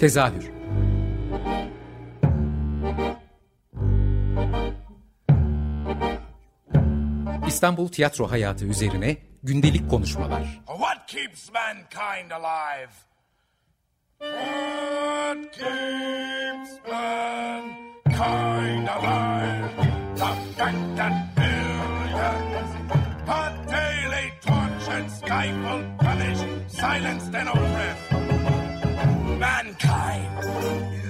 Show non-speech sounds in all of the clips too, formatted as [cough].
Tezahür İstanbul tiyatro hayatı üzerine gündelik konuşmalar. What keeps mankind alive? What keeps mankind alive? The fact that billions are daily tortured, stifled, punished, silenced, and oppressed. Mankind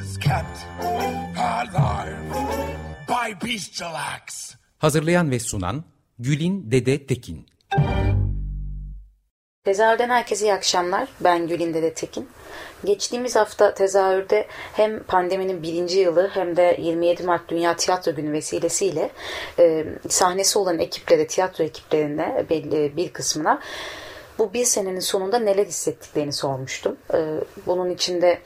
is kept alive by bestial acts. Hazırlayan ve sunan Gülin Dede Tekin. Tezahürden herkese iyi akşamlar. Ben Gülin Dede Tekin. Geçtiğimiz hafta tezahürde hem pandeminin birinci yılı hem de 27 Mart Dünya Tiyatro Günü vesilesiyle e, sahnesi olan ekiplere, tiyatro ekiplerine belli bir kısmına bu bir senenin sonunda neler hissettiklerini sormuştum. E, bunun içinde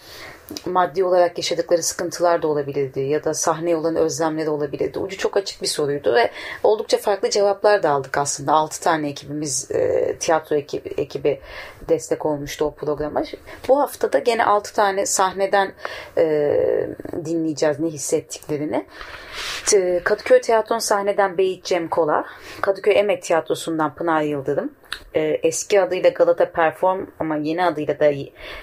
maddi olarak yaşadıkları sıkıntılar da olabilirdi ya da sahneye olan özlemleri olabilirdi. Ucu çok açık bir soruydu ve oldukça farklı cevaplar da aldık aslında. 6 tane ekibimiz e, tiyatro ekibi, ekibi destek olmuştu o programa. Bu hafta da gene 6 tane sahneden e, dinleyeceğiz ne hissettiklerini. Kadıköy Tiyatron sahneden Beyit Cem Kola, Kadıköy Emek Tiyatrosu'ndan Pınar Yıldırım, e, eski adıyla Galata Perform ama yeni adıyla da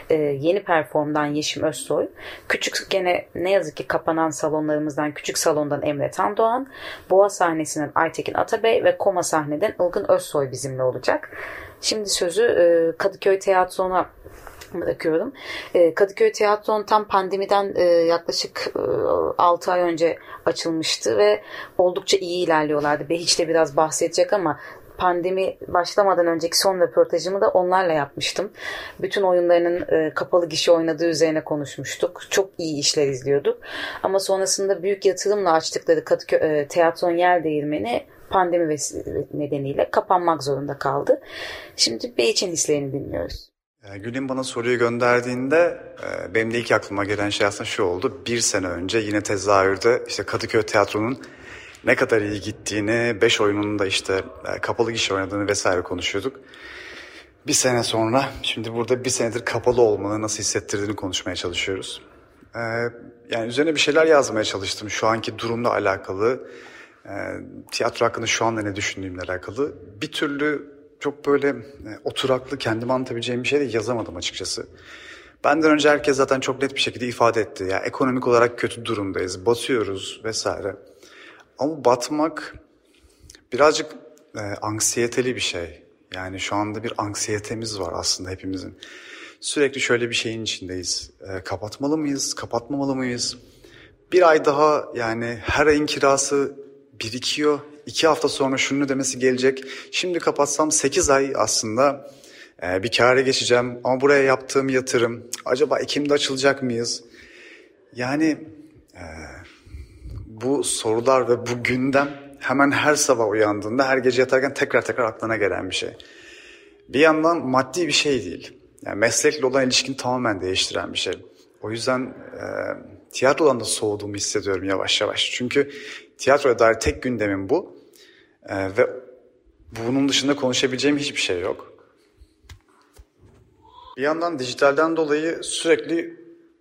e, yeni Perform'dan Yeşim Özsoy, küçük gene ne yazık ki kapanan salonlarımızdan Küçük Salon'dan Emre Tandoğan, Boğa sahnesinden Aytekin Atabey ve Koma sahneden Ilgın Özsoy bizimle olacak. Şimdi sözü e, Kadıköy Tiyatrosu'na bırakıyorum. Kadıköy Tiyatron tam pandemiden yaklaşık 6 ay önce açılmıştı ve oldukça iyi ilerliyorlardı. Behiç de biraz bahsedecek ama pandemi başlamadan önceki son röportajımı da onlarla yapmıştım. Bütün oyunlarının e, kapalı gişe oynadığı üzerine konuşmuştuk. Çok iyi işler izliyorduk. Ama sonrasında büyük yatırımla açtıkları Kadıköy e, Yer Değirmeni pandemi nedeniyle kapanmak zorunda kaldı. Şimdi Beyçin hislerini dinliyoruz. Gül'ün bana soruyu gönderdiğinde e, benim de ilk aklıma gelen şey aslında şu oldu. Bir sene önce yine tezahürde işte Kadıköy Tiyatro'nun ne kadar iyi gittiğini, 5 oyunun da işte e, kapalı gişe oynadığını vesaire konuşuyorduk. Bir sene sonra, şimdi burada bir senedir kapalı olmanı nasıl hissettirdiğini konuşmaya çalışıyoruz. Ee, yani üzerine bir şeyler yazmaya çalıştım şu anki durumla alakalı, e, tiyatro hakkında şu anda ne düşündüğümle alakalı. Bir türlü çok böyle e, oturaklı kendime anlatabileceğim bir şey de yazamadım açıkçası. Benden önce herkes zaten çok net bir şekilde ifade etti. Ya yani ekonomik olarak kötü durumdayız, batıyoruz vesaire. Ama batmak birazcık e, anksiyeteli bir şey. Yani şu anda bir anksiyetemiz var aslında hepimizin. Sürekli şöyle bir şeyin içindeyiz. E, kapatmalı mıyız, kapatmamalı mıyız? Bir ay daha yani her ayın kirası birikiyor. İki hafta sonra şunu demesi gelecek. Şimdi kapatsam sekiz ay aslında e, bir kâra geçeceğim. Ama buraya yaptığım yatırım acaba Ekim'de açılacak mıyız? Yani... E, bu sorular ve bu gündem hemen her sabah uyandığında, her gece yatarken tekrar tekrar aklına gelen bir şey. Bir yandan maddi bir şey değil. Yani meslekle olan ilişkini tamamen değiştiren bir şey. O yüzden e, tiyatrodan da soğuduğumu hissediyorum yavaş yavaş. Çünkü tiyatroya dair tek gündemim bu. E, ve bunun dışında konuşabileceğim hiçbir şey yok. Bir yandan dijitalden dolayı sürekli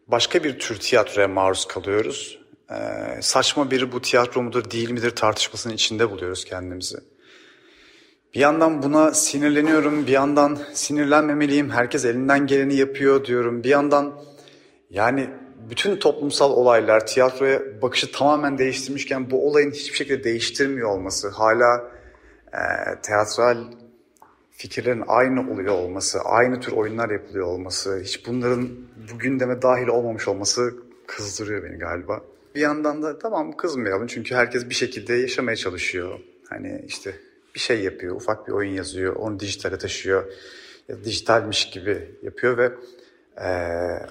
başka bir tür tiyatroya maruz kalıyoruz e, saçma biri bu tiyatro mudur değil midir tartışmasının içinde buluyoruz kendimizi. Bir yandan buna sinirleniyorum, bir yandan sinirlenmemeliyim, herkes elinden geleni yapıyor diyorum. Bir yandan yani bütün toplumsal olaylar tiyatroya bakışı tamamen değiştirmişken bu olayın hiçbir şekilde değiştirmiyor olması, hala e, teatral fikirlerin aynı oluyor olması, aynı tür oyunlar yapılıyor olması, hiç bunların bu gündeme dahil olmamış olması kızdırıyor beni galiba. Bir yandan da tamam kızmayalım çünkü herkes bir şekilde yaşamaya çalışıyor. Hani işte bir şey yapıyor, ufak bir oyun yazıyor, onu dijitale taşıyor. Ya dijitalmiş gibi yapıyor ve e,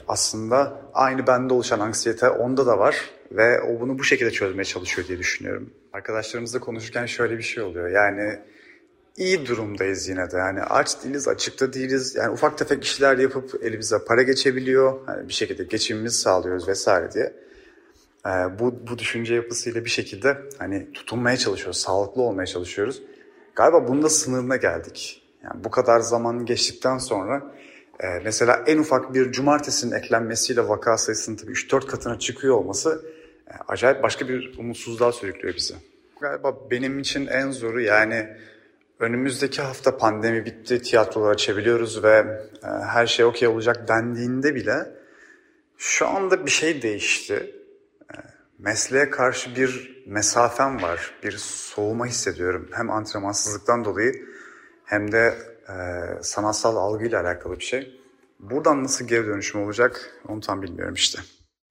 aslında aynı bende oluşan anksiyete onda da var ve o bunu bu şekilde çözmeye çalışıyor diye düşünüyorum. Arkadaşlarımızla konuşurken şöyle bir şey oluyor yani iyi durumdayız yine de yani aç değiliz açıkta değiliz yani ufak tefek işler yapıp elimize para geçebiliyor yani bir şekilde geçimimizi sağlıyoruz vesaire diye e, bu, bu düşünce yapısıyla bir şekilde hani tutunmaya çalışıyoruz, sağlıklı olmaya çalışıyoruz. Galiba bunda sınırına geldik. Yani bu kadar zaman geçtikten sonra Ee, mesela en ufak bir cumartesinin eklenmesiyle vaka sayısının tabii 3-4 katına çıkıyor olması e, acayip başka bir umutsuzluğa sürüklüyor bizi. Galiba benim için en zoru yani önümüzdeki hafta pandemi bitti, tiyatroları açabiliyoruz ve e, her şey okey olacak dendiğinde bile şu anda bir şey değişti. E, mesleğe karşı bir mesafem var, bir soğuma hissediyorum. Hem antrenmansızlıktan dolayı hem de e, sanatsal algıyla alakalı bir şey. Buradan nasıl geri dönüşüm olacak onu tam bilmiyorum işte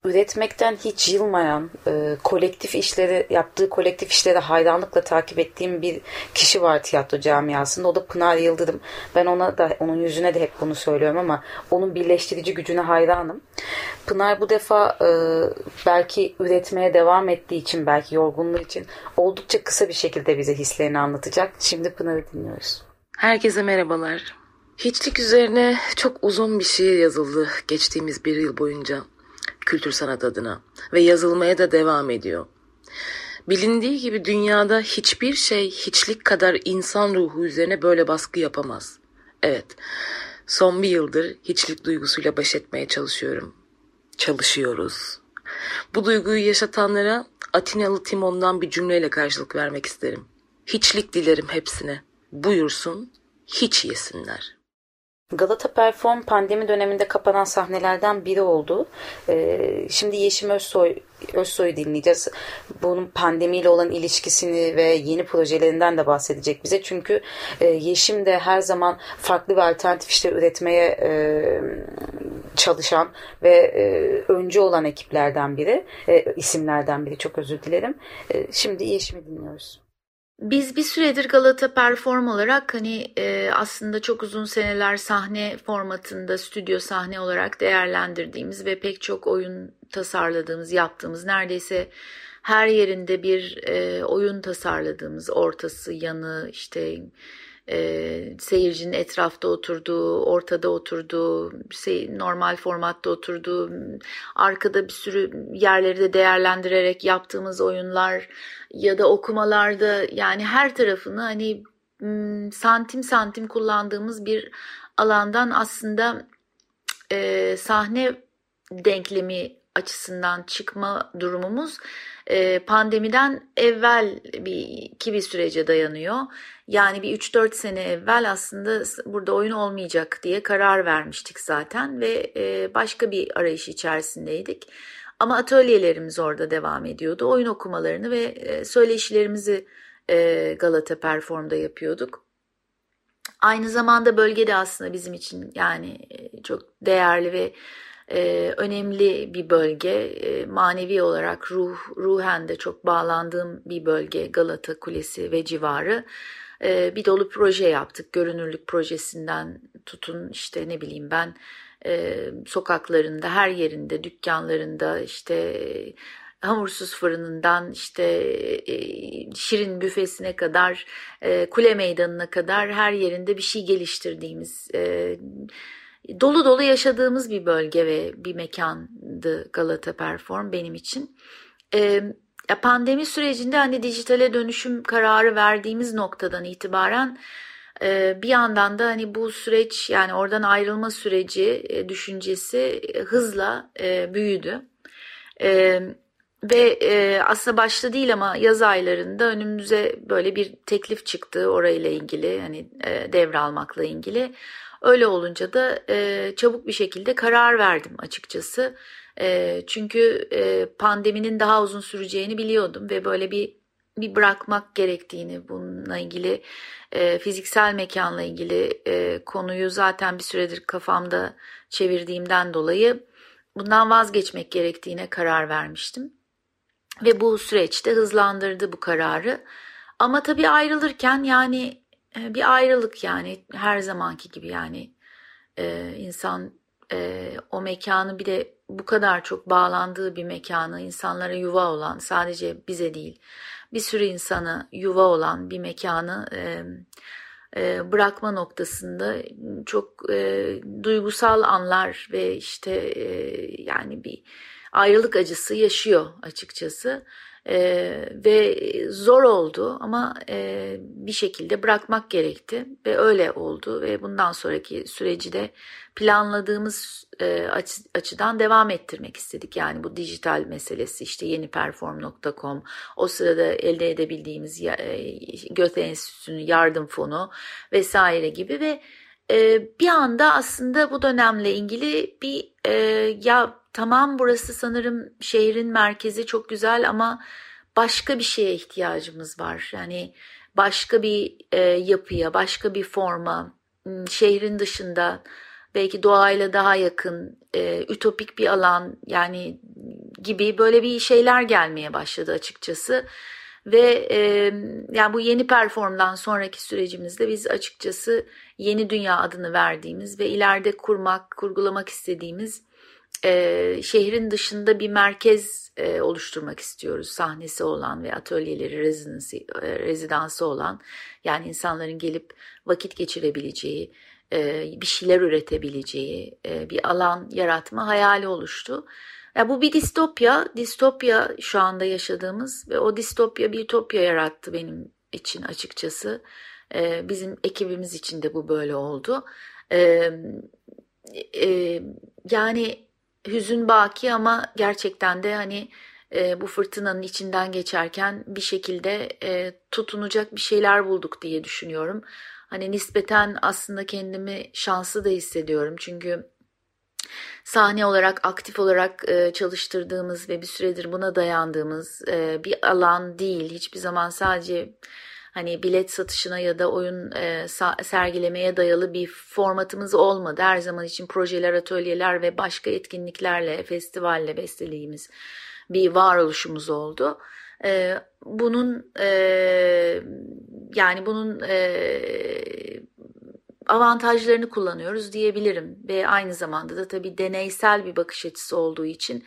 üretmekten hiç yılmayan, e, kolektif işleri, yaptığı kolektif işleri hayranlıkla takip ettiğim bir kişi var tiyatro camiasında. O da Pınar Yıldırım. Ben ona da, onun yüzüne de hep bunu söylüyorum ama onun birleştirici gücüne hayranım. Pınar bu defa e, belki üretmeye devam ettiği için, belki yorgunluğu için oldukça kısa bir şekilde bize hislerini anlatacak. Şimdi Pınar'ı dinliyoruz. Herkese merhabalar. Hiçlik üzerine çok uzun bir şiir yazıldı geçtiğimiz bir yıl boyunca kültür sanat adına ve yazılmaya da devam ediyor. Bilindiği gibi dünyada hiçbir şey hiçlik kadar insan ruhu üzerine böyle baskı yapamaz. Evet, son bir yıldır hiçlik duygusuyla baş etmeye çalışıyorum. Çalışıyoruz. Bu duyguyu yaşatanlara Atinalı Timon'dan bir cümleyle karşılık vermek isterim. Hiçlik dilerim hepsine. Buyursun, hiç yesinler.'' Galata Perform pandemi döneminde kapanan sahnelerden biri oldu. Ee, şimdi Yeşim Özsoy Özsoy'u dinleyeceğiz. Bunun pandemiyle olan ilişkisini ve yeni projelerinden de bahsedecek bize. Çünkü e, Yeşim de her zaman farklı ve alternatif işler üretmeye e, çalışan ve e, öncü olan ekiplerden biri, e, isimlerden biri. Çok özür dilerim. E, şimdi Yeşim'i dinliyoruz. Biz bir süredir Galata Perform olarak hani e, aslında çok uzun seneler sahne formatında stüdyo sahne olarak değerlendirdiğimiz ve pek çok oyun tasarladığımız, yaptığımız neredeyse her yerinde bir e, oyun tasarladığımız ortası, yanı, işte e, seyircinin etrafta oturduğu, ortada oturduğu, şey, normal formatta oturduğu, arkada bir sürü yerleri de değerlendirerek yaptığımız oyunlar ya da okumalarda yani her tarafını hani santim santim kullandığımız bir alandan aslında e, sahne denklemi açısından çıkma durumumuz e, pandemiden evvel bir iki bir sürece dayanıyor. Yani bir 3-4 sene evvel aslında burada oyun olmayacak diye karar vermiştik zaten ve e, başka bir arayış içerisindeydik. Ama atölyelerimiz orada devam ediyordu. Oyun okumalarını ve e, söyleşilerimizi e, Galata Perform'da yapıyorduk. Aynı zamanda bölgede aslında bizim için yani çok değerli ve önemli bir bölge. Manevi olarak ruh ruhen de çok bağlandığım bir bölge Galata Kulesi ve civarı. E, bir dolu proje yaptık. Görünürlük projesinden tutun işte ne bileyim ben e, sokaklarında her yerinde dükkanlarında işte hamursuz fırınından işte e, şirin büfesine kadar e, kule meydanına kadar her yerinde bir şey geliştirdiğimiz e, dolu dolu yaşadığımız bir bölge ve bir mekandı Galata Perform benim için. E, pandemi sürecinde hani dijitale dönüşüm kararı verdiğimiz noktadan itibaren e, bir yandan da hani bu süreç yani oradan ayrılma süreci e, düşüncesi e, hızla büyüdü. Ve e, aslında başta değil ama yaz aylarında önümüze böyle bir teklif çıktı orayla ilgili hani e, devralmakla ilgili. Öyle olunca da e, çabuk bir şekilde karar verdim açıkçası. E, çünkü e, pandeminin daha uzun süreceğini biliyordum ve böyle bir bir bırakmak gerektiğini bununla ilgili e, fiziksel mekanla ilgili e, konuyu zaten bir süredir kafamda çevirdiğimden dolayı bundan vazgeçmek gerektiğine karar vermiştim. Ve bu süreçte hızlandırdı bu kararı. Ama tabii ayrılırken yani ee, bir ayrılık yani her zamanki gibi yani e, insan e, o mekanı bir de bu kadar çok bağlandığı bir mekanı insanlara yuva olan sadece bize değil bir sürü insana yuva olan bir mekanı e, e, bırakma noktasında çok e, duygusal anlar ve işte e, yani bir ayrılık acısı yaşıyor açıkçası. E, ve zor oldu ama e, bir şekilde bırakmak gerekti ve öyle oldu ve bundan sonraki süreci de planladığımız e, açı, açıdan devam ettirmek istedik. Yani bu dijital meselesi işte yeniperform.com o sırada elde edebildiğimiz e, Göte Enstitüsü'nün yardım fonu vesaire gibi ve e, bir anda aslında bu dönemle ilgili bir e, ya tamam burası sanırım şehrin merkezi çok güzel ama başka bir şeye ihtiyacımız var. Yani başka bir e, yapıya, başka bir forma, şehrin dışında belki doğayla daha yakın, e, ütopik bir alan yani gibi böyle bir şeyler gelmeye başladı açıkçası. Ve e, yani bu yeni performdan sonraki sürecimizde biz açıkçası yeni dünya adını verdiğimiz ve ileride kurmak, kurgulamak istediğimiz e, şehrin dışında bir merkez e, oluşturmak istiyoruz. Sahnesi olan ve atölyeleri, residency, e, rezidansı olan yani insanların gelip vakit geçirebileceği, e, bir şeyler üretebileceği e, bir alan yaratma hayali oluştu. Ya bu bir distopya, distopya şu anda yaşadığımız ve o distopya bir ütopya yarattı benim için açıkçası. E, bizim ekibimiz için de bu böyle oldu. E, e, yani hüzün baki ama gerçekten de hani e, bu fırtınanın içinden geçerken bir şekilde e, tutunacak bir şeyler bulduk diye düşünüyorum. Hani nispeten aslında kendimi şanslı da hissediyorum çünkü sahne olarak aktif olarak e, çalıştırdığımız ve bir süredir buna dayandığımız e, bir alan değil. Hiçbir zaman sadece hani bilet satışına ya da oyun e, sergilemeye dayalı bir formatımız olmadı. Her zaman için projeler, atölyeler ve başka etkinliklerle, festivalle beslediğimiz bir varoluşumuz oldu. E, bunun e, yani bunun e, avantajlarını kullanıyoruz diyebilirim ve aynı zamanda da tabii deneysel bir bakış açısı olduğu için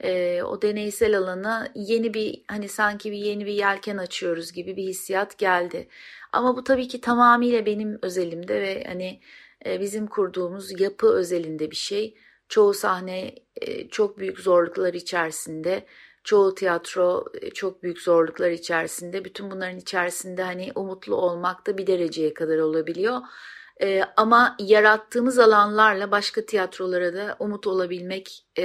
e, o deneysel alana yeni bir hani sanki bir yeni bir yelken açıyoruz gibi bir hissiyat geldi. Ama bu tabii ki tamamıyla benim özelimde ve hani e, bizim kurduğumuz yapı özelinde bir şey. Çoğu sahne e, çok büyük zorluklar içerisinde, çoğu tiyatro e, çok büyük zorluklar içerisinde. Bütün bunların içerisinde hani umutlu olmak da bir dereceye kadar olabiliyor. E, ama yarattığımız alanlarla başka tiyatrolara da umut olabilmek e,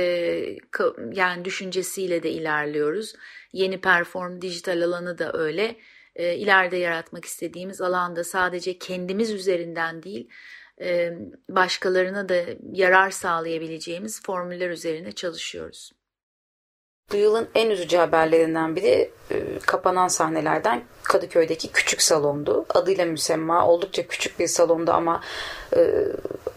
yani düşüncesiyle de ilerliyoruz. Yeni perform dijital alanı da öyle. E, ileride yaratmak istediğimiz alanda sadece kendimiz üzerinden değil e, başkalarına da yarar sağlayabileceğimiz formüller üzerine çalışıyoruz. Bu yılın en üzücü haberlerinden biri e, kapanan sahnelerden Kadıköy'deki küçük salondu. Adıyla müsemma oldukça küçük bir salondu ama e,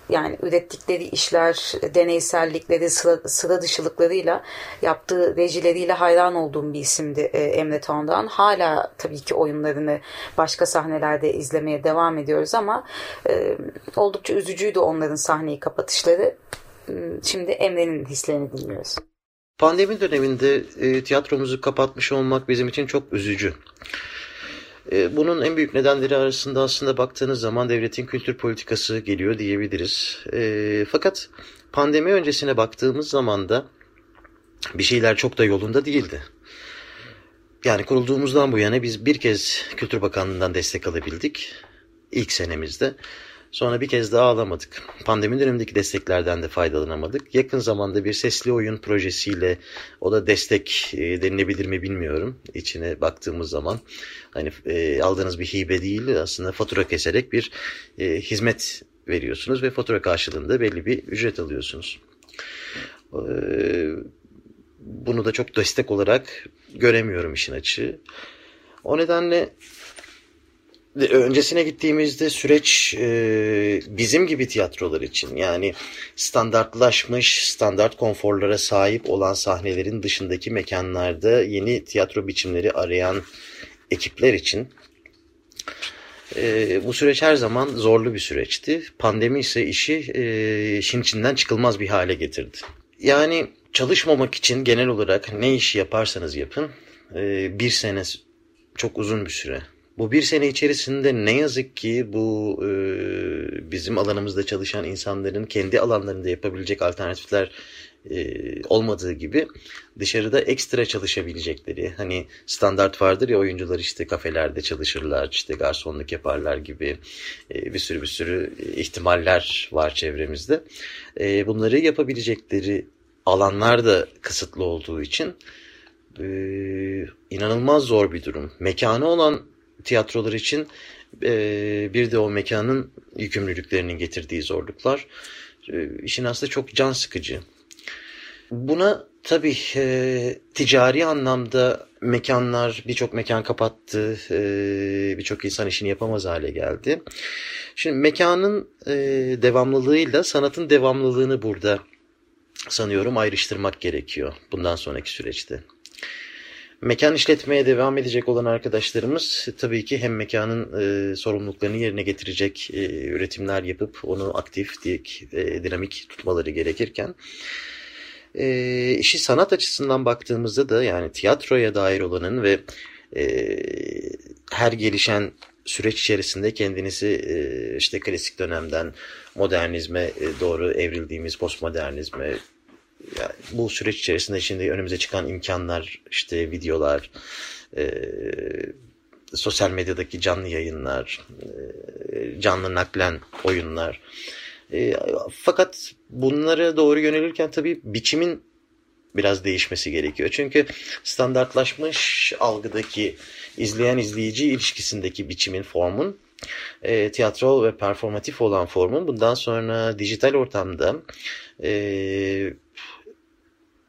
yani ürettikleri işler, deneysellikleri, sıra, sıra dışılıklarıyla yaptığı rejileriyle hayran olduğum bir isimdi e, Emre Tondan. Hala tabii ki oyunlarını başka sahnelerde izlemeye devam ediyoruz ama oldukça üzücüydü onların sahneyi kapatışları. Şimdi Emre'nin hislerini dinliyoruz. Pandemi döneminde e, tiyatromuzu kapatmış olmak bizim için çok üzücü. E, bunun en büyük nedenleri arasında aslında baktığınız zaman devletin kültür politikası geliyor diyebiliriz. E, fakat pandemi öncesine baktığımız zaman da bir şeyler çok da yolunda değildi. Yani kurulduğumuzdan bu yana biz bir kez Kültür Bakanlığı'ndan destek alabildik ilk senemizde. Sonra bir kez daha alamadık. Pandemi dönemindeki desteklerden de faydalanamadık. Yakın zamanda bir sesli oyun projesiyle o da destek e, denilebilir mi bilmiyorum. İçine baktığımız zaman hani e, aldığınız bir hibe değil aslında fatura keserek bir e, hizmet veriyorsunuz ve fatura karşılığında belli bir ücret alıyorsunuz. Bunu da çok destek olarak göremiyorum işin açığı. O nedenle öncesine gittiğimizde süreç e, bizim gibi tiyatrolar için yani standartlaşmış standart konforlara sahip olan sahnelerin dışındaki mekanlarda yeni tiyatro biçimleri arayan ekipler için e, bu süreç her zaman zorlu bir süreçti. Pandemi ise işi e, işin içinden çıkılmaz bir hale getirdi. Yani çalışmamak için genel olarak ne işi yaparsanız yapın e, bir sene çok uzun bir süre. Bu bir sene içerisinde ne yazık ki bu e, bizim alanımızda çalışan insanların kendi alanlarında yapabilecek alternatifler e, olmadığı gibi dışarıda ekstra çalışabilecekleri hani standart vardır ya oyuncular işte kafelerde çalışırlar işte garsonluk yaparlar gibi e, bir sürü bir sürü ihtimaller var çevremizde. E, bunları yapabilecekleri alanlar da kısıtlı olduğu için e, inanılmaz zor bir durum. Mekanı olan tiyatrolar için e, bir de o mekanın yükümlülüklerinin getirdiği zorluklar e, işin aslında çok can sıkıcı. Buna tabii e, ticari anlamda mekanlar birçok mekan kapattı, e, birçok insan işini yapamaz hale geldi. Şimdi mekanın e, devamlılığıyla sanatın devamlılığını burada sanıyorum ayrıştırmak gerekiyor bundan sonraki süreçte. Mekan işletmeye devam edecek olan arkadaşlarımız tabii ki hem mekanın e, sorumluluklarını yerine getirecek e, üretimler yapıp onu aktif, dik, e, dinamik tutmaları gerekirken e, işi sanat açısından baktığımızda da yani tiyatroya dair olanın ve e, her gelişen süreç içerisinde kendinizi e, işte klasik dönemden modernizme e, doğru evrildiğimiz postmodernizme bu süreç içerisinde şimdi önümüze çıkan imkanlar işte videolar e, sosyal medyadaki canlı yayınlar e, canlı naklen oyunlar e, fakat bunlara doğru yönelirken tabii biçimin biraz değişmesi gerekiyor. Çünkü standartlaşmış algıdaki izleyen izleyici ilişkisindeki biçimin, formun e, tiyatro ve performatif olan formun bundan sonra dijital ortamda e,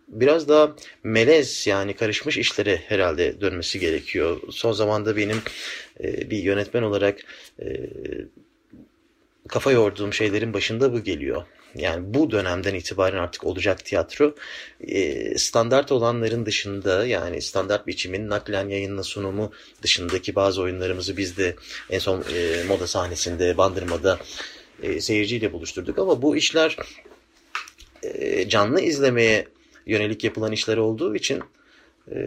biraz daha melez yani karışmış işlere herhalde dönmesi gerekiyor. Son zamanda benim e, bir yönetmen olarak e, kafa yorduğum şeylerin başında bu geliyor. Yani bu dönemden itibaren artık olacak tiyatro e, standart olanların dışında yani standart biçimin naklen yayınla sunumu dışındaki bazı oyunlarımızı biz de en son e, moda sahnesinde Bandırma'da e, seyirciyle buluşturduk ama bu işler e, canlı izlemeye yönelik yapılan işler olduğu için e,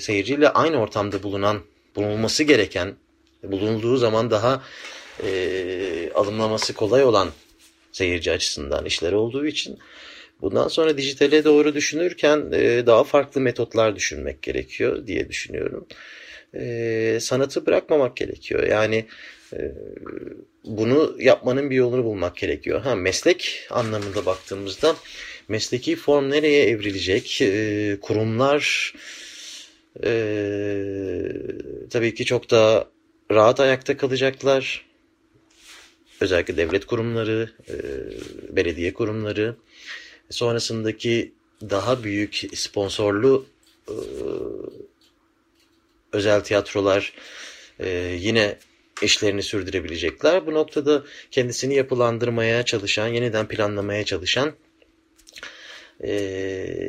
seyirciyle aynı ortamda bulunan bulunulması gereken bulunduğu zaman daha e, alımlaması kolay olan seyirci açısından işler olduğu için bundan sonra dijitale doğru düşünürken e, daha farklı metotlar düşünmek gerekiyor diye düşünüyorum. E, sanatı bırakmamak gerekiyor. Yani e, bunu yapmanın bir yolunu bulmak gerekiyor. Ha meslek anlamında baktığımızda mesleki form nereye evrilecek? E, kurumlar e, tabii ki çok daha rahat ayakta kalacaklar özellikle devlet kurumları, e, belediye kurumları, sonrasındaki daha büyük sponsorlu e, özel tiyatrolar e, yine işlerini sürdürebilecekler. Bu noktada kendisini yapılandırmaya çalışan, yeniden planlamaya çalışan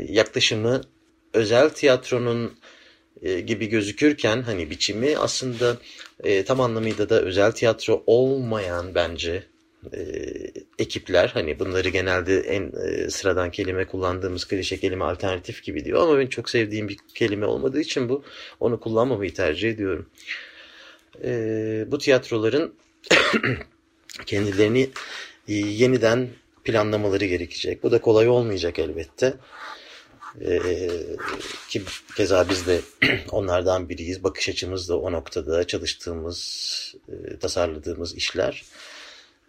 yaklaşımı özel tiyatronun gibi gözükürken hani biçimi aslında e, tam anlamıyla da özel tiyatro olmayan bence e, ekipler hani bunları genelde en e, sıradan kelime kullandığımız klişe kelime alternatif gibi diyor ama ben çok sevdiğim bir kelime olmadığı için bu onu kullanmamayı tercih ediyorum. E, bu tiyatroların [coughs] kendilerini e, yeniden planlamaları gerekecek. Bu da kolay olmayacak elbette. Ee, ki keza biz de [clears throat] onlardan biriyiz. Bakış açımız da o noktada çalıştığımız, e, tasarladığımız işler.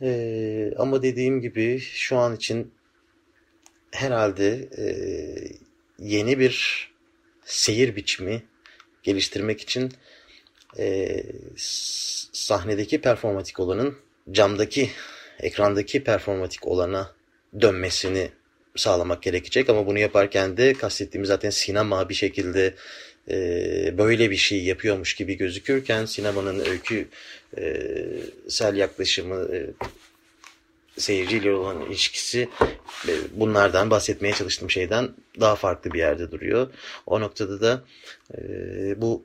E, ama dediğim gibi şu an için herhalde e, yeni bir seyir biçimi geliştirmek için e, sahnedeki performatik olanın camdaki, ekrandaki performatik olana dönmesini sağlamak gerekecek ama bunu yaparken de kastettiğimiz zaten sinema bir şekilde e, böyle bir şey yapıyormuş gibi gözükürken sinemanın öykü e, sel yaklaşımı e, seyirciyle olan ilişkisi e, bunlardan bahsetmeye çalıştığım şeyden daha farklı bir yerde duruyor. O noktada da e, bu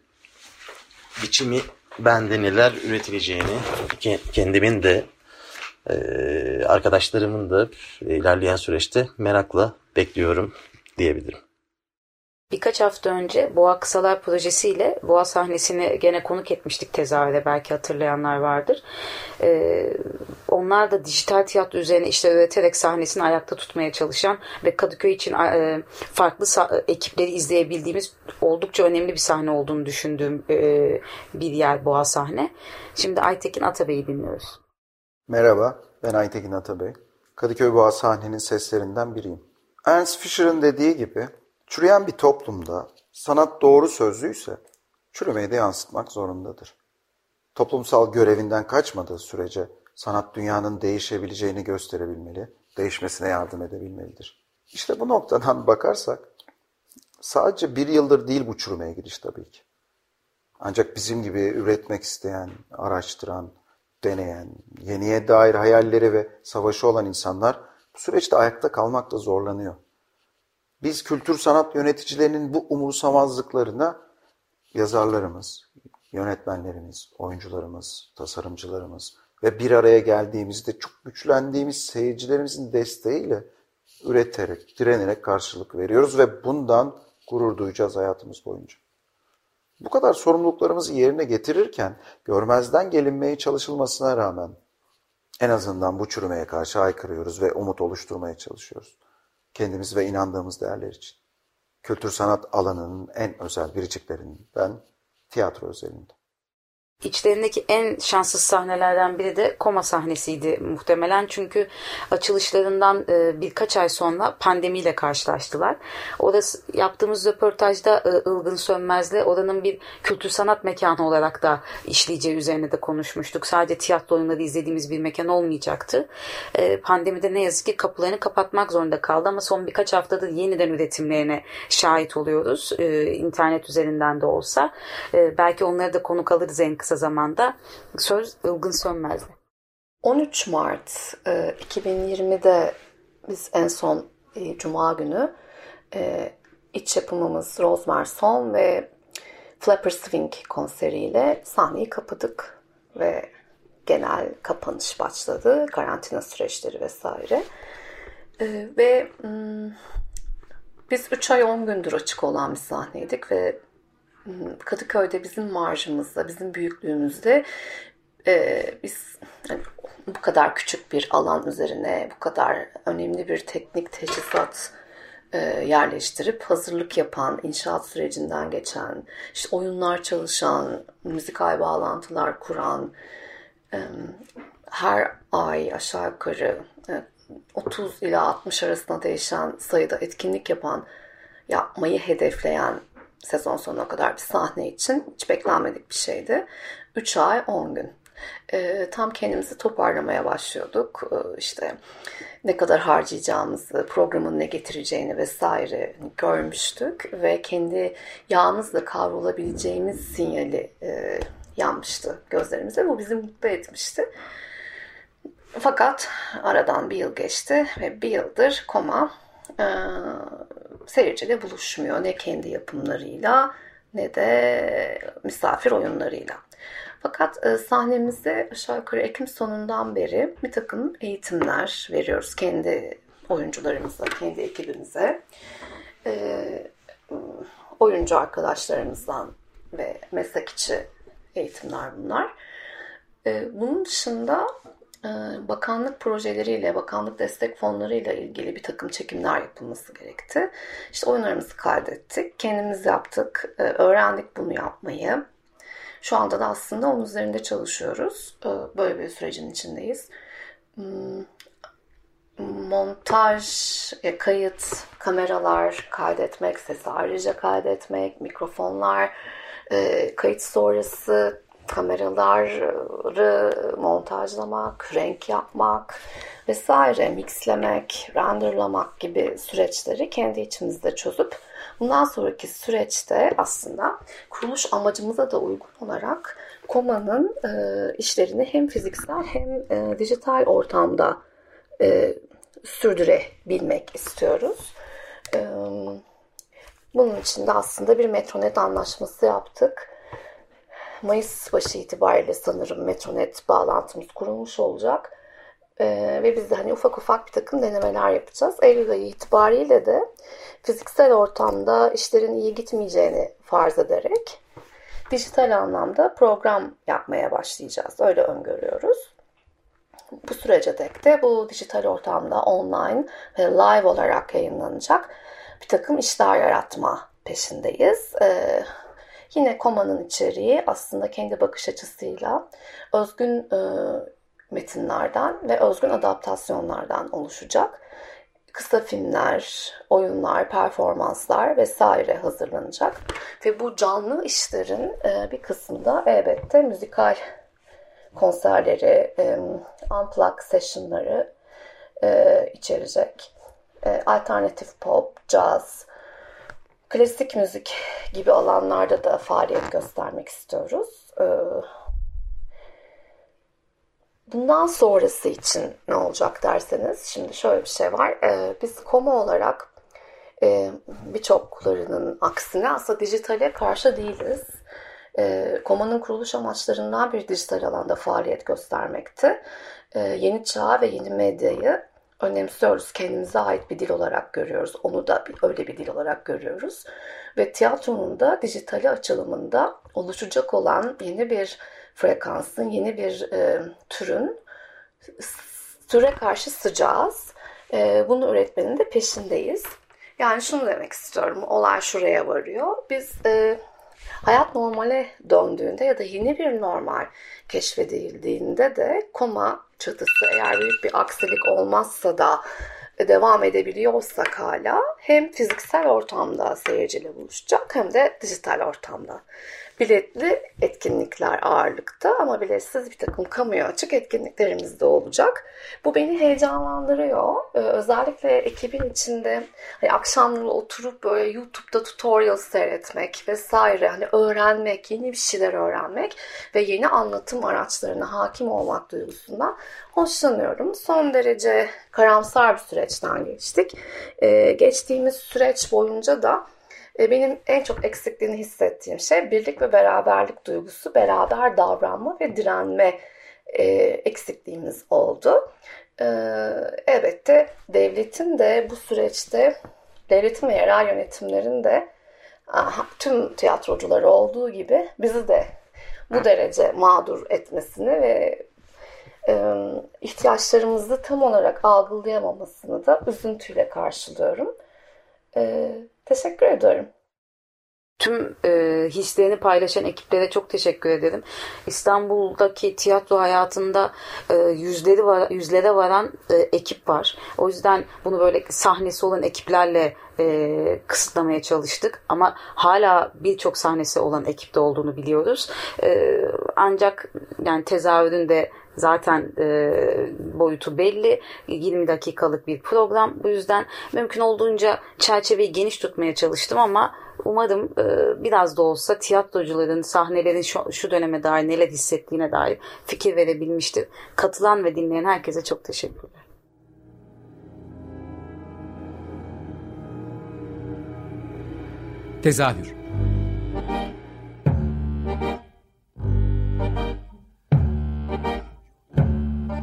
biçimi bende neler üretileceğini kendimin de arkadaşlarımın da ilerleyen süreçte merakla bekliyorum diyebilirim. Birkaç hafta önce Boğa Kısalar Projesi ile Boğa sahnesini gene konuk etmiştik tezahürde belki hatırlayanlar vardır. Ee, onlar da dijital tiyatro üzerine işte üreterek sahnesini ayakta tutmaya çalışan ve Kadıköy için e, farklı ekipleri izleyebildiğimiz oldukça önemli bir sahne olduğunu düşündüğüm e, bir yer Boğa sahne. Şimdi Aytekin Atabey'i dinliyoruz. Merhaba, ben Aytekin Atabey. Kadıköy Boğa sahnenin seslerinden biriyim. Ernst Fischer'ın dediği gibi, çürüyen bir toplumda sanat doğru sözlüyse çürümeyi de yansıtmak zorundadır. Toplumsal görevinden kaçmadığı sürece sanat dünyanın değişebileceğini gösterebilmeli, değişmesine yardım edebilmelidir. İşte bu noktadan bakarsak sadece bir yıldır değil bu çürümeye gidiş tabii ki. Ancak bizim gibi üretmek isteyen, araştıran, deneyen, yeniye dair hayalleri ve savaşı olan insanlar bu süreçte ayakta kalmakta zorlanıyor. Biz kültür sanat yöneticilerinin bu umursamazlıklarına yazarlarımız, yönetmenlerimiz, oyuncularımız, tasarımcılarımız ve bir araya geldiğimizde çok güçlendiğimiz seyircilerimizin desteğiyle üreterek, direnerek karşılık veriyoruz ve bundan gurur duyacağız hayatımız boyunca. Bu kadar sorumluluklarımızı yerine getirirken görmezden gelinmeye çalışılmasına rağmen en azından bu çürümeye karşı aykırıyoruz ve umut oluşturmaya çalışıyoruz. Kendimiz ve inandığımız değerler için. Kültür sanat alanının en özel biriciklerinden tiyatro özelinde. İçlerindeki en şanssız sahnelerden biri de koma sahnesiydi muhtemelen. Çünkü açılışlarından e, birkaç ay sonra pandemiyle karşılaştılar. Orası yaptığımız röportajda e, Ilgın Sönmez'le oranın bir kültür sanat mekanı olarak da işleyeceği üzerine de konuşmuştuk. Sadece tiyatro oyunları izlediğimiz bir mekan olmayacaktı. E, pandemide ne yazık ki kapılarını kapatmak zorunda kaldı ama son birkaç haftadır yeniden üretimlerine şahit oluyoruz. internet üzerinden de olsa. Belki onları da konuk alırız en kısa kısa zamanda söz Ilgın Sönmez'de. 13 Mart 2020'de biz en son e, Cuma günü e, iç yapımımız Rosemary Song ve Flapper Swing konseriyle sahneyi kapadık ve genel kapanış başladı. Karantina süreçleri vesaire. E, ve hmm, biz 3 ay 10 gündür açık olan bir sahneydik ve Kadıköy'de bizim marjımızda, bizim büyüklüğümüzde e, biz yani bu kadar küçük bir alan üzerine bu kadar önemli bir teknik teçhizat e, yerleştirip hazırlık yapan, inşaat sürecinden geçen, işte oyunlar çalışan, müzikal bağlantılar kuran, e, her ay aşağı yukarı e, 30 ila 60 arasında değişen sayıda etkinlik yapan, yapmayı hedefleyen sezon sonuna kadar bir sahne için hiç beklenmedik bir şeydi. 3 ay 10 gün. E, tam kendimizi toparlamaya başlıyorduk. E, işte ne kadar harcayacağımızı, programın ne getireceğini vesaire görmüştük ve kendi yalnızla kavrulabileceğimiz sinyali e, yanmıştı gözlerimize. Bu bizi mutlu etmişti. Fakat aradan bir yıl geçti ve bir yıldır koma e, seyirciyle buluşmuyor. Ne kendi yapımlarıyla ne de misafir oyunlarıyla. Fakat e, sahnemizde aşağı yukarı Ekim sonundan beri bir takım eğitimler veriyoruz kendi oyuncularımıza, kendi ekibimize. E, oyuncu arkadaşlarımızdan ve meslek içi eğitimler bunlar. E, bunun dışında bakanlık projeleriyle, bakanlık destek fonlarıyla ilgili bir takım çekimler yapılması gerekti. İşte oyunlarımızı kaydettik, kendimiz yaptık, ee, öğrendik bunu yapmayı. Şu anda da aslında onun üzerinde çalışıyoruz. Ee, böyle bir sürecin içindeyiz. Hmm, montaj, e, kayıt, kameralar kaydetmek, sesi ayrıca kaydetmek, mikrofonlar, e, kayıt sonrası kameraları montajlamak, renk yapmak vesaire, mixlemek, renderlamak gibi süreçleri kendi içimizde çözüp bundan sonraki süreçte aslında kuruluş amacımıza da uygun olarak Koma'nın e, işlerini hem fiziksel hem e, dijital ortamda e, sürdürebilmek istiyoruz. E, bunun için de aslında bir Metronet anlaşması yaptık Mayıs başı itibariyle sanırım Metronet bağlantımız kurulmuş olacak. Ee, ve biz de hani ufak ufak bir takım denemeler yapacağız. Eylül ayı itibariyle de fiziksel ortamda işlerin iyi gitmeyeceğini farz ederek dijital anlamda program yapmaya başlayacağız. Öyle öngörüyoruz. bu sürece dek de bu dijital ortamda online ve live olarak yayınlanacak bir takım işler yaratma peşindeyiz. Ee, yine Koma'nın içeriği aslında kendi bakış açısıyla özgün e, metinlerden ve özgün adaptasyonlardan oluşacak. Kısa filmler, oyunlar, performanslar vesaire hazırlanacak. Ve bu canlı işlerin e, bir kısmında elbette müzikal konserleri, e, unplug sessionları e, içerecek. E, alternatif pop, jazz, klasik müzik gibi alanlarda da faaliyet göstermek istiyoruz. E, bundan sonrası için ne olacak derseniz, şimdi şöyle bir şey var. E, biz koma olarak e, birçoklarının aksine aslında dijitale karşı değiliz. E, Koma'nın kuruluş amaçlarından bir dijital alanda faaliyet göstermekti. Yeni çağ ve yeni medyayı önemsiyoruz. Kendimize ait bir dil olarak görüyoruz. Onu da bir, öyle bir dil olarak görüyoruz. Ve tiyatronun da dijitali açılımında oluşacak olan yeni bir frekansın, yeni bir e, türün süre karşı sıcağız. E, bunu üretmenin de peşindeyiz. Yani şunu demek istiyorum. Olay şuraya varıyor. Biz e, hayat normale döndüğünde ya da yeni bir normal keşfedildiğinde de koma çatısı eğer büyük bir aksilik olmazsa da devam edebiliyorsak hala hem fiziksel ortamda seyirciyle buluşacak hem de dijital ortamda biletli etkinlikler ağırlıkta ama biletsiz bir takım kamuya açık etkinliklerimiz de olacak. Bu beni heyecanlandırıyor. Ee, özellikle ekibin içinde hani akşamları oturup böyle YouTube'da tutorial seyretmek vesaire hani öğrenmek, yeni bir şeyler öğrenmek ve yeni anlatım araçlarına hakim olmak duygusundan hoşlanıyorum. Son derece karamsar bir süreçten geçtik. Ee, geçtiğimiz süreç boyunca da benim en çok eksikliğini hissettiğim şey birlik ve beraberlik duygusu, beraber davranma ve direnme e, eksikliğimiz oldu. E, elbette devletin de bu süreçte, devletin ve yerel yönetimlerin de tüm tiyatrocuları olduğu gibi bizi de bu derece mağdur etmesini ve ihtiyaçlarımızı tam olarak algılayamamasını da üzüntüyle karşılıyorum. Teşekkür ederim. Tüm e, hislerini paylaşan ekiplere çok teşekkür ederim. İstanbul'daki tiyatro hayatında e, yüzleri var, yüzlere varan e, ekip var. O yüzden bunu böyle sahnesi olan ekiplerle e, kısıtlamaya çalıştık. Ama hala birçok sahnesi olan ekipte olduğunu biliyoruz. E, ancak yani tezahürün de zaten e, boyutu belli. 20 dakikalık bir program. Bu yüzden mümkün olduğunca çerçeveyi geniş tutmaya çalıştım ama umarım e, biraz da olsa tiyatrocuların, sahnelerin şu, şu döneme dair neler hissettiğine dair fikir verebilmiştir. Katılan ve dinleyen herkese çok teşekkürler. Tezahür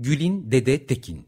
Gülin Dede Tekin